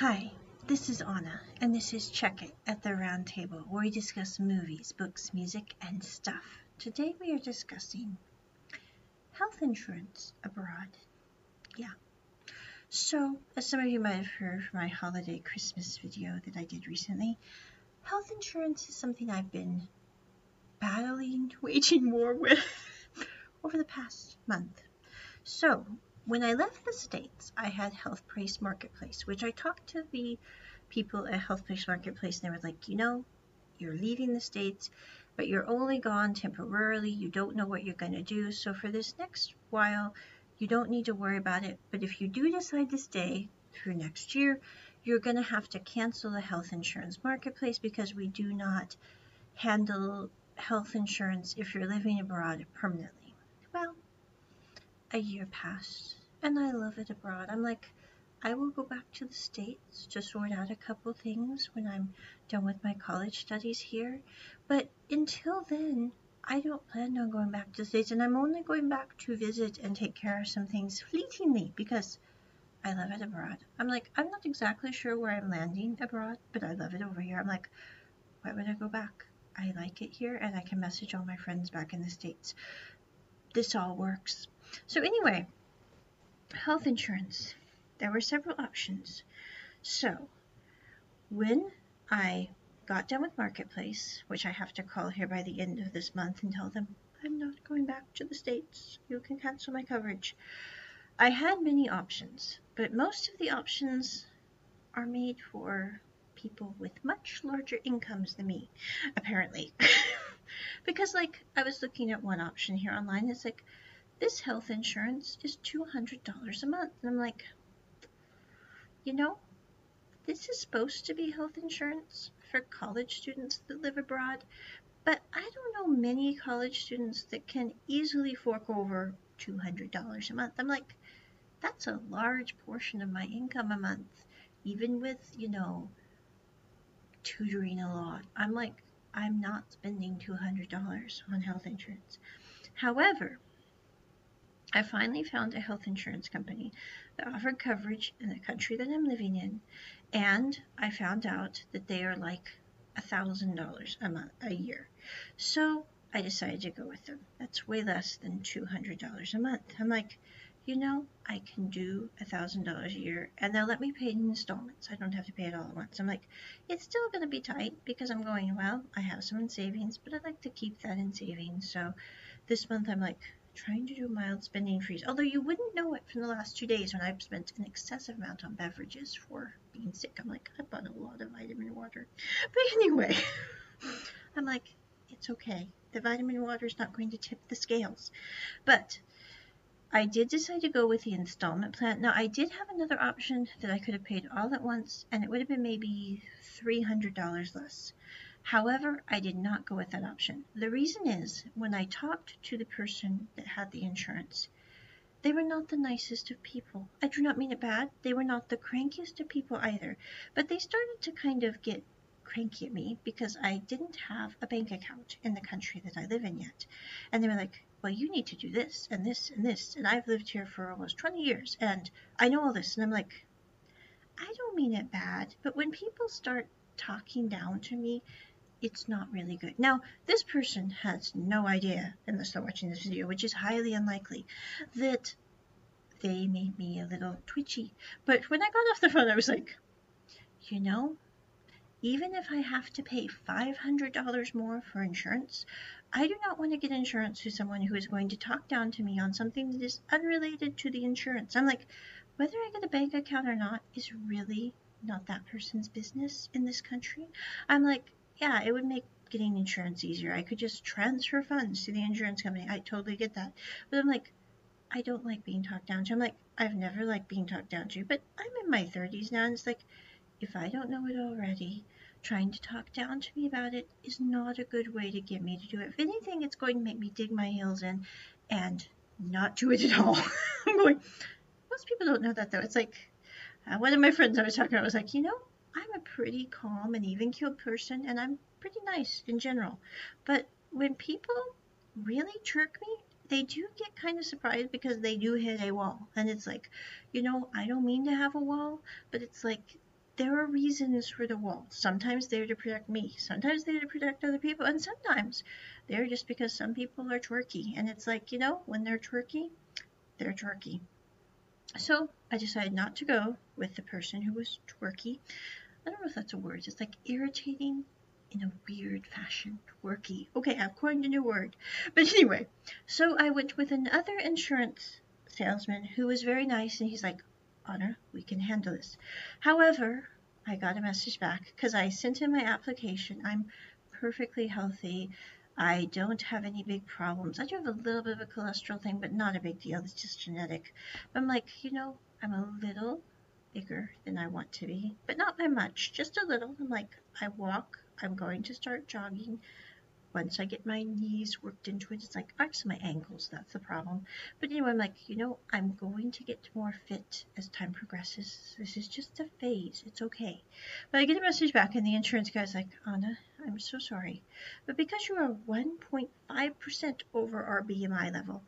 Hi, this is Onna, and this is Check It at the Round Table, where we discuss movies, books, music, and stuff. Today we are discussing health insurance abroad. Yeah. So, as some of you might have heard from my holiday Christmas video that I did recently, health insurance is something I've been battling, waging war with over the past month. So, when I left the States, I had Health Price Marketplace, which I talked to the people at Health Price Marketplace, and they were like, you know, you're leaving the States, but you're only gone temporarily. You don't know what you're going to do. So for this next while, you don't need to worry about it. But if you do decide to stay through next year, you're going to have to cancel the health insurance marketplace because we do not handle health insurance if you're living abroad permanently. Well, a year passed and I love it abroad. I'm like, I will go back to the States to sort out a couple things when I'm done with my college studies here. But until then, I don't plan on going back to the States and I'm only going back to visit and take care of some things fleetingly because I love it abroad. I'm like, I'm not exactly sure where I'm landing abroad, but I love it over here. I'm like, why would I go back? I like it here and I can message all my friends back in the States. This all works. So anyway, health insurance. There were several options. So when I got done with Marketplace, which I have to call here by the end of this month and tell them I'm not going back to the States. You can cancel my coverage. I had many options, but most of the options are made for people with much larger incomes than me, apparently. because, like, I was looking at one option here online. It's like, this health insurance is $200 a month. And I'm like, you know, this is supposed to be health insurance for college students that live abroad, but I don't know many college students that can easily fork over $200 a month. I'm like, that's a large portion of my income a month, even with, you know, tutoring a lot. I'm like, I'm not spending $200 on health insurance. However, I finally found a health insurance company that offered coverage in the country that I'm living in, and I found out that they are like a thousand dollars a month a year. So I decided to go with them. That's way less than two hundred dollars a month. I'm like, you know, I can do a thousand dollars a year and they'll let me pay in installments. I don't have to pay it all at once. I'm like, it's still gonna be tight because I'm going, well, I have some in savings, but I'd like to keep that in savings. So this month I'm like, trying to do mild spending freeze. Although you wouldn't know it from the last two days when I've spent an excessive amount on beverages for being sick. I'm like, I bought a lot of vitamin water. But anyway, I'm like, it's okay. The vitamin water is not going to tip the scales. But I did decide to go with the installment plan. Now, I did have another option that I could have paid all at once, and it would have been maybe $300 less. However, I did not go with that option. The reason is when I talked to the person that had the insurance, they were not the nicest of people. I do not mean it bad. They were not the crankiest of people either. But they started to kind of get cranky at me because I didn't have a bank account in the country that I live in yet. And they were like, well, you need to do this and this and this. And I've lived here for almost 20 years and I know all this. And I'm like, I don't mean it bad. But when people start talking down to me, it's not really good. Now, this person has no idea, unless they're watching this video, which is highly unlikely, that they made me a little twitchy. But when I got off the phone, I was like, you know, even if I have to pay $500 more for insurance, I do not want to get insurance to someone who is going to talk down to me on something that is unrelated to the insurance. I'm like, whether I get a bank account or not is really not that person's business in this country. I'm like, yeah, it would make getting insurance easier. I could just transfer funds to the insurance company. I totally get that. But I'm like, I don't like being talked down to. I'm like, I've never liked being talked down to, but I'm in my 30s now, and it's like, if I don't know it already, trying to talk down to me about it is not a good way to get me to do it. If anything, it's going to make me dig my heels in and not do it at all. I'm going, most people don't know that though. It's like, uh, one of my friends I was talking about was like, you know, I'm a pretty calm and even keeled person, and I'm pretty nice in general. But when people really jerk me, they do get kind of surprised because they do hit a wall. And it's like, you know, I don't mean to have a wall, but it's like there are reasons for the wall. Sometimes they're to protect me, sometimes they're to protect other people, and sometimes they're just because some people are twerky. And it's like, you know, when they're twerky, they're twerky. So I decided not to go with the person who was twerky. I don't know if that's a word. It's like irritating in a weird fashion. Twerky. Okay, I've coined a new word. But anyway, so I went with another insurance salesman who was very nice and he's like, Onna, we can handle this. However, I got a message back because I sent in my application. I'm perfectly healthy. I don't have any big problems. I do have a little bit of a cholesterol thing, but not a big deal. It's just genetic. But I'm like, you know, I'm a little bigger than I want to be, but not by much, just a little. I'm like, I walk. I'm going to start jogging once I get my knees worked into it, it's like actually my ankles, that's the problem. But anyway, I'm like, you know, I'm going to get more fit as time progresses. This is just a phase. It's okay. But I get a message back and the insurance guy's like, Onna, I'm so sorry. But because you are 1.5% over our BMI level,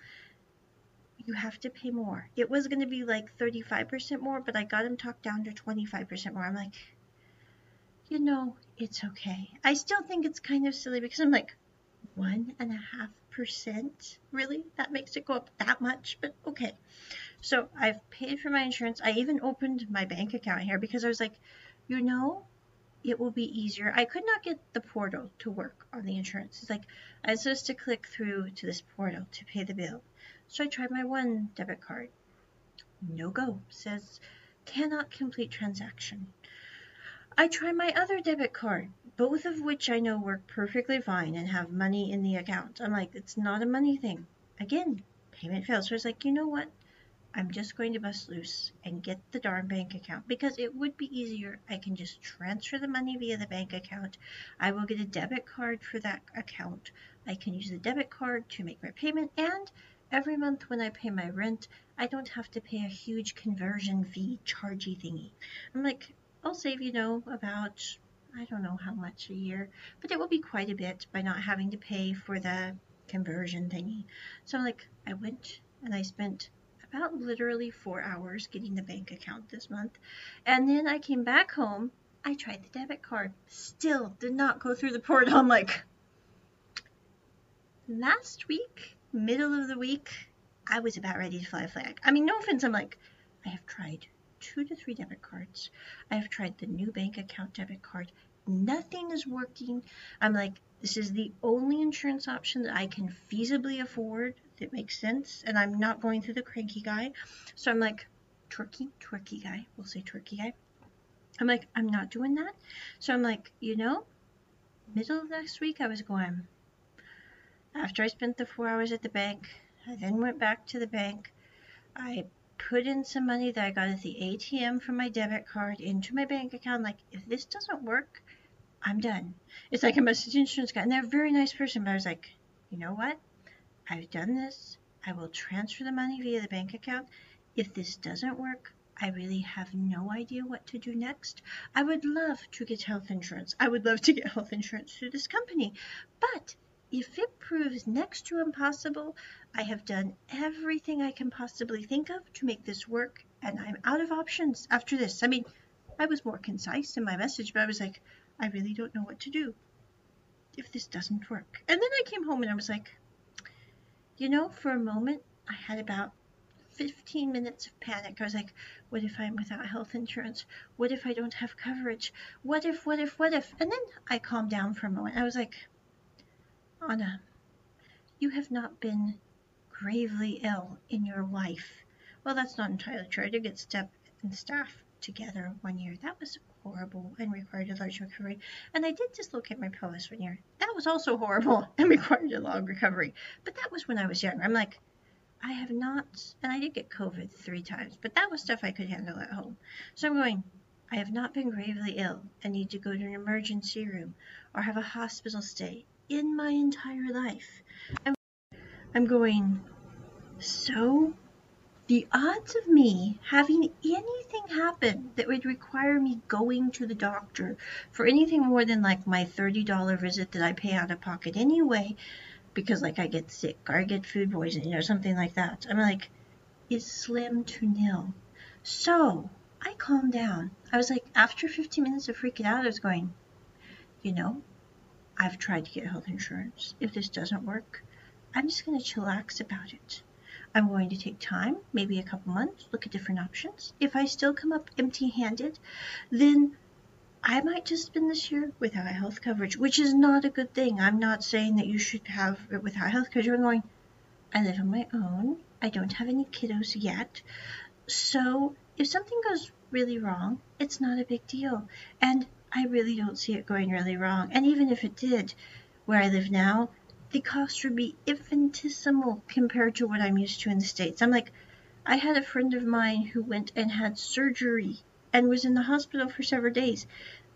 you have to pay more. It was going to be like 35% more, but I got him talked down to 25% more. I'm like, you know, it's okay. I still think it's kind of silly because I'm like, one and a half percent? Really? That makes it go up that much? But okay. So I've paid for my insurance. I even opened my bank account here because I was like, you know, it will be easier. I could not get the portal to work on the insurance. It's like I was supposed to click through to this portal to pay the bill. So I tried my one debit card. No go. Says cannot complete transaction. I try my other debit card, both of which I know work perfectly fine and have money in the account. I'm like, it's not a money thing. Again, payment fails. So I was like, you know what? I'm just going to bust loose and get the darn bank account because it would be easier. I can just transfer the money via the bank account. I will get a debit card for that account. I can use the debit card to make my payment and every month when I pay my rent, I don't have to pay a huge conversion fee chargey thingy. I'm like, I'll save, you know, about, I don't know how much a year, but it will be quite a bit by not having to pay for the conversion thingy. So I'm like I went and I spent about literally four hours getting the bank account this month. And then I came back home. I tried the debit card. Still did not go through the portal. I'm like, last week, middle of the week, I was about ready to fly a flag. I mean, no offense. I'm like, I have tried two to three debit cards. I have tried the new bank account debit card. Nothing is working. I'm like, this is the only insurance option that I can feasibly afford that makes sense. And I'm not going through the cranky guy. So I'm like, twerky, twerky guy. We'll say twerky guy. I'm like, I'm not doing that. So I'm like, you know, middle of next week, I was going, after I spent the four hours at the bank, I then went back to the bank. I put in some money that I got at the ATM from my debit card into my bank account. Like, if this doesn't work, I'm done. It's like I a message insurance guy, and they're a very nice person, but I was like, you know what? I've done this. I will transfer the money via the bank account. If this doesn't work, I really have no idea what to do next. I would love to get health insurance. I would love to get health insurance through this company, but if it proves next to impossible, I have done everything I can possibly think of to make this work, and I'm out of options after this. I mean, I was more concise in my message, but I was like, I really don't know what to do if this doesn't work. And then I came home and I was like, you know, for a moment, I had about 15 minutes of panic. I was like, what if I'm without health insurance? What if I don't have coverage? What if, what if, what if? And then I calmed down for a moment. I was like, Onna, you have not been gravely ill in your life. Well, that's not entirely true. I did get strep and staph together one year. That was horrible and required a large recovery. And I did dislocate my pelvis one year. That was also horrible and required a long recovery. But that was when I was younger. I'm like, I have not, and I did get COVID three times, but that was stuff I could handle at home. So I'm going, I have not been gravely ill and need to go to an emergency room or have a hospital stay in my entire life. I'm, I'm going, so the odds of me having anything happen that would require me going to the doctor for anything more than like my $30 visit that I pay out of pocket anyway, because like I get sick or I get food poisoning or something like that, I'm like, is slim to nil. So I calmed down. I was like, after 15 minutes of freaking out, I was going, you know, I've tried to get health insurance. If this doesn't work, I'm just going to chillax about it. I'm going to take time, maybe a couple months, look at different options. If I still come up empty handed, then I might just spend this year without health coverage, which is not a good thing. I'm not saying that you should have it without health coverage. I'm going, I live on my own. I don't have any kiddos yet. So if something goes really wrong, it's not a big deal. And I really don't see it going really wrong. And even if it did, where I live now, the cost would be infinitesimal compared to what I'm used to in the States. I'm like, I had a friend of mine who went and had surgery and was in the hospital for several days.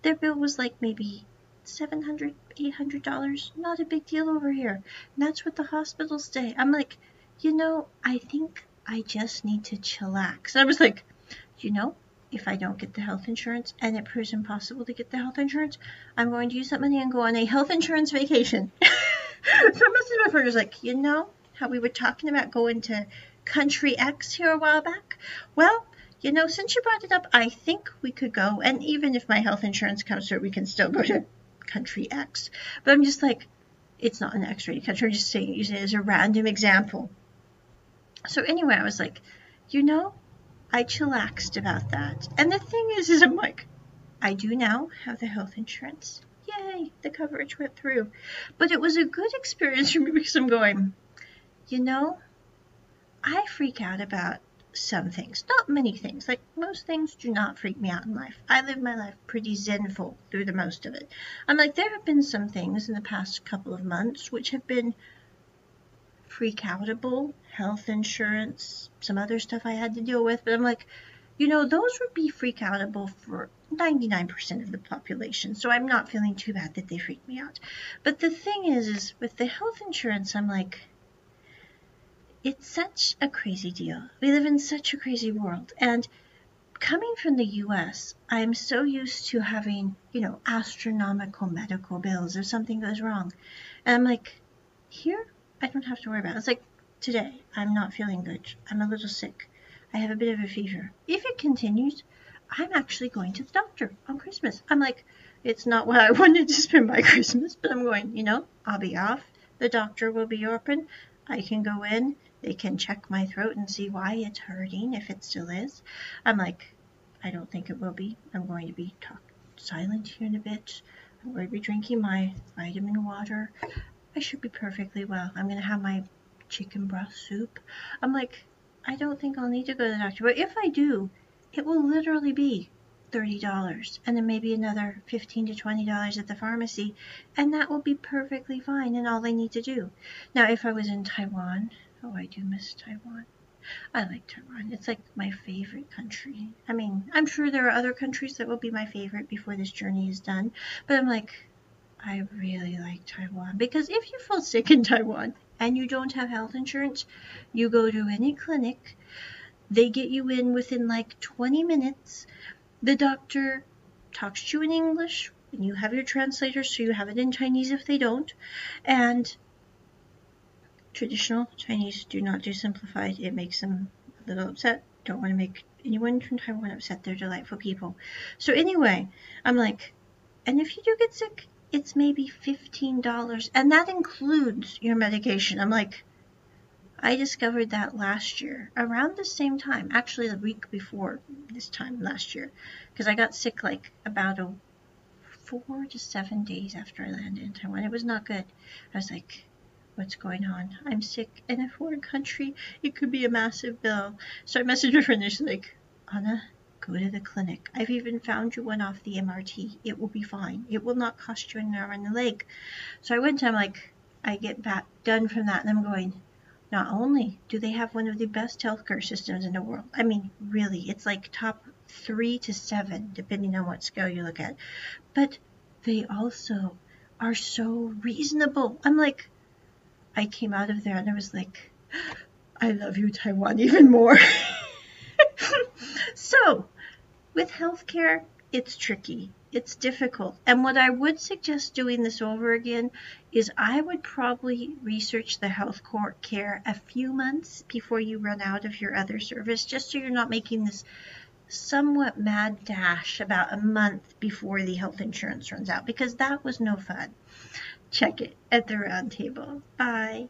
Their bill was like maybe $700, $800. Not a big deal over here. And that's what the hospitals say. I'm like, you know, I think I just need to chillax. I was like, you know, if I don't get the health insurance and it proves impossible to get the health insurance, I'm going to use that money and go on a health insurance vacation. so I messaged my friend was like, you know how we were talking about going to country X here a while back? Well, you know, since you brought it up, I think we could go. And even if my health insurance comes through, we can still go to country X. But I'm just like, it's not an X-rated country. I'm just saying, using it as a random example. So anyway, I was like, you know, I chillaxed about that. And the thing is, is I'm like, I do now have the health insurance. Yay, the coverage went through. But it was a good experience for me because I'm going, you know, I freak out about some things, not many things. Like most things do not freak me out in life. I live my life pretty zenful through the most of it. I'm like, there have been some things in the past couple of months which have been freak outable, health insurance, some other stuff I had to deal with. But I'm like, you know, those would be freak outable for 99% of the population. So I'm not feeling too bad that they freak me out. But the thing is, is with the health insurance, I'm like, it's such a crazy deal. We live in such a crazy world. And coming from the US, I'm so used to having, you know, astronomical medical bills if something goes wrong. And I'm like, here I don't have to worry about it. It's like today, I'm not feeling good. I'm a little sick. I have a bit of a fever. If it continues, I'm actually going to the doctor on Christmas. I'm like, it's not what I wanted to spend my Christmas, but I'm going, you know, I'll be off. The doctor will be open. I can go in. They can check my throat and see why it's hurting, if it still is. I'm like, I don't think it will be. I'm going to be talk silent here in a bit. I'm going to be drinking my vitamin water. I should be perfectly well. I'm going to have my chicken broth soup. I'm like, I don't think I'll need to go to the doctor. But if I do, it will literally be $30 and then maybe another 15 to $20 at the pharmacy. And that will be perfectly fine and all I need to do. Now, if I was in Taiwan, oh, I do miss Taiwan. I like Taiwan. It's like my favorite country. I mean, I'm sure there are other countries that will be my favorite before this journey is done. But I'm like, I really like Taiwan because if you fall sick in Taiwan and you don't have health insurance, you go to any clinic, they get you in within like 20 minutes. The doctor talks to you in English, and you have your translator, so you have it in Chinese if they don't. And traditional Chinese do not do simplified. It makes them a little upset. Don't want to make anyone from Taiwan upset. They're delightful people. So anyway, I'm like, and if you do get sick, it's maybe $15 and that includes your medication. I'm like, I discovered that last year around the same time, actually the week before this time last year, because I got sick like about a four to seven days after I landed in Taiwan. It was not good. I was like, what's going on? I'm sick in a foreign country. It could be a massive bill. So I messaged her and she's like, Onna, Go to the clinic. I've even found you one off the MRT. It will be fine. It will not cost you an arm and a leg. So I went and I'm like, I get back done from that and I'm going, not only do they have one of the best healthcare systems in the world, I mean, really, it's like top three to seven, depending on what scale you look at, but they also are so reasonable. I'm like, I came out of there and I was like, I love you, Taiwan, even more. with healthcare, it's tricky. It's difficult. And what I would suggest doing this over again is I would probably research the health care a few months before you run out of your other service, just so you're not making this somewhat mad dash about a month before the health insurance runs out because that was no fun. Check it at the round table. Bye.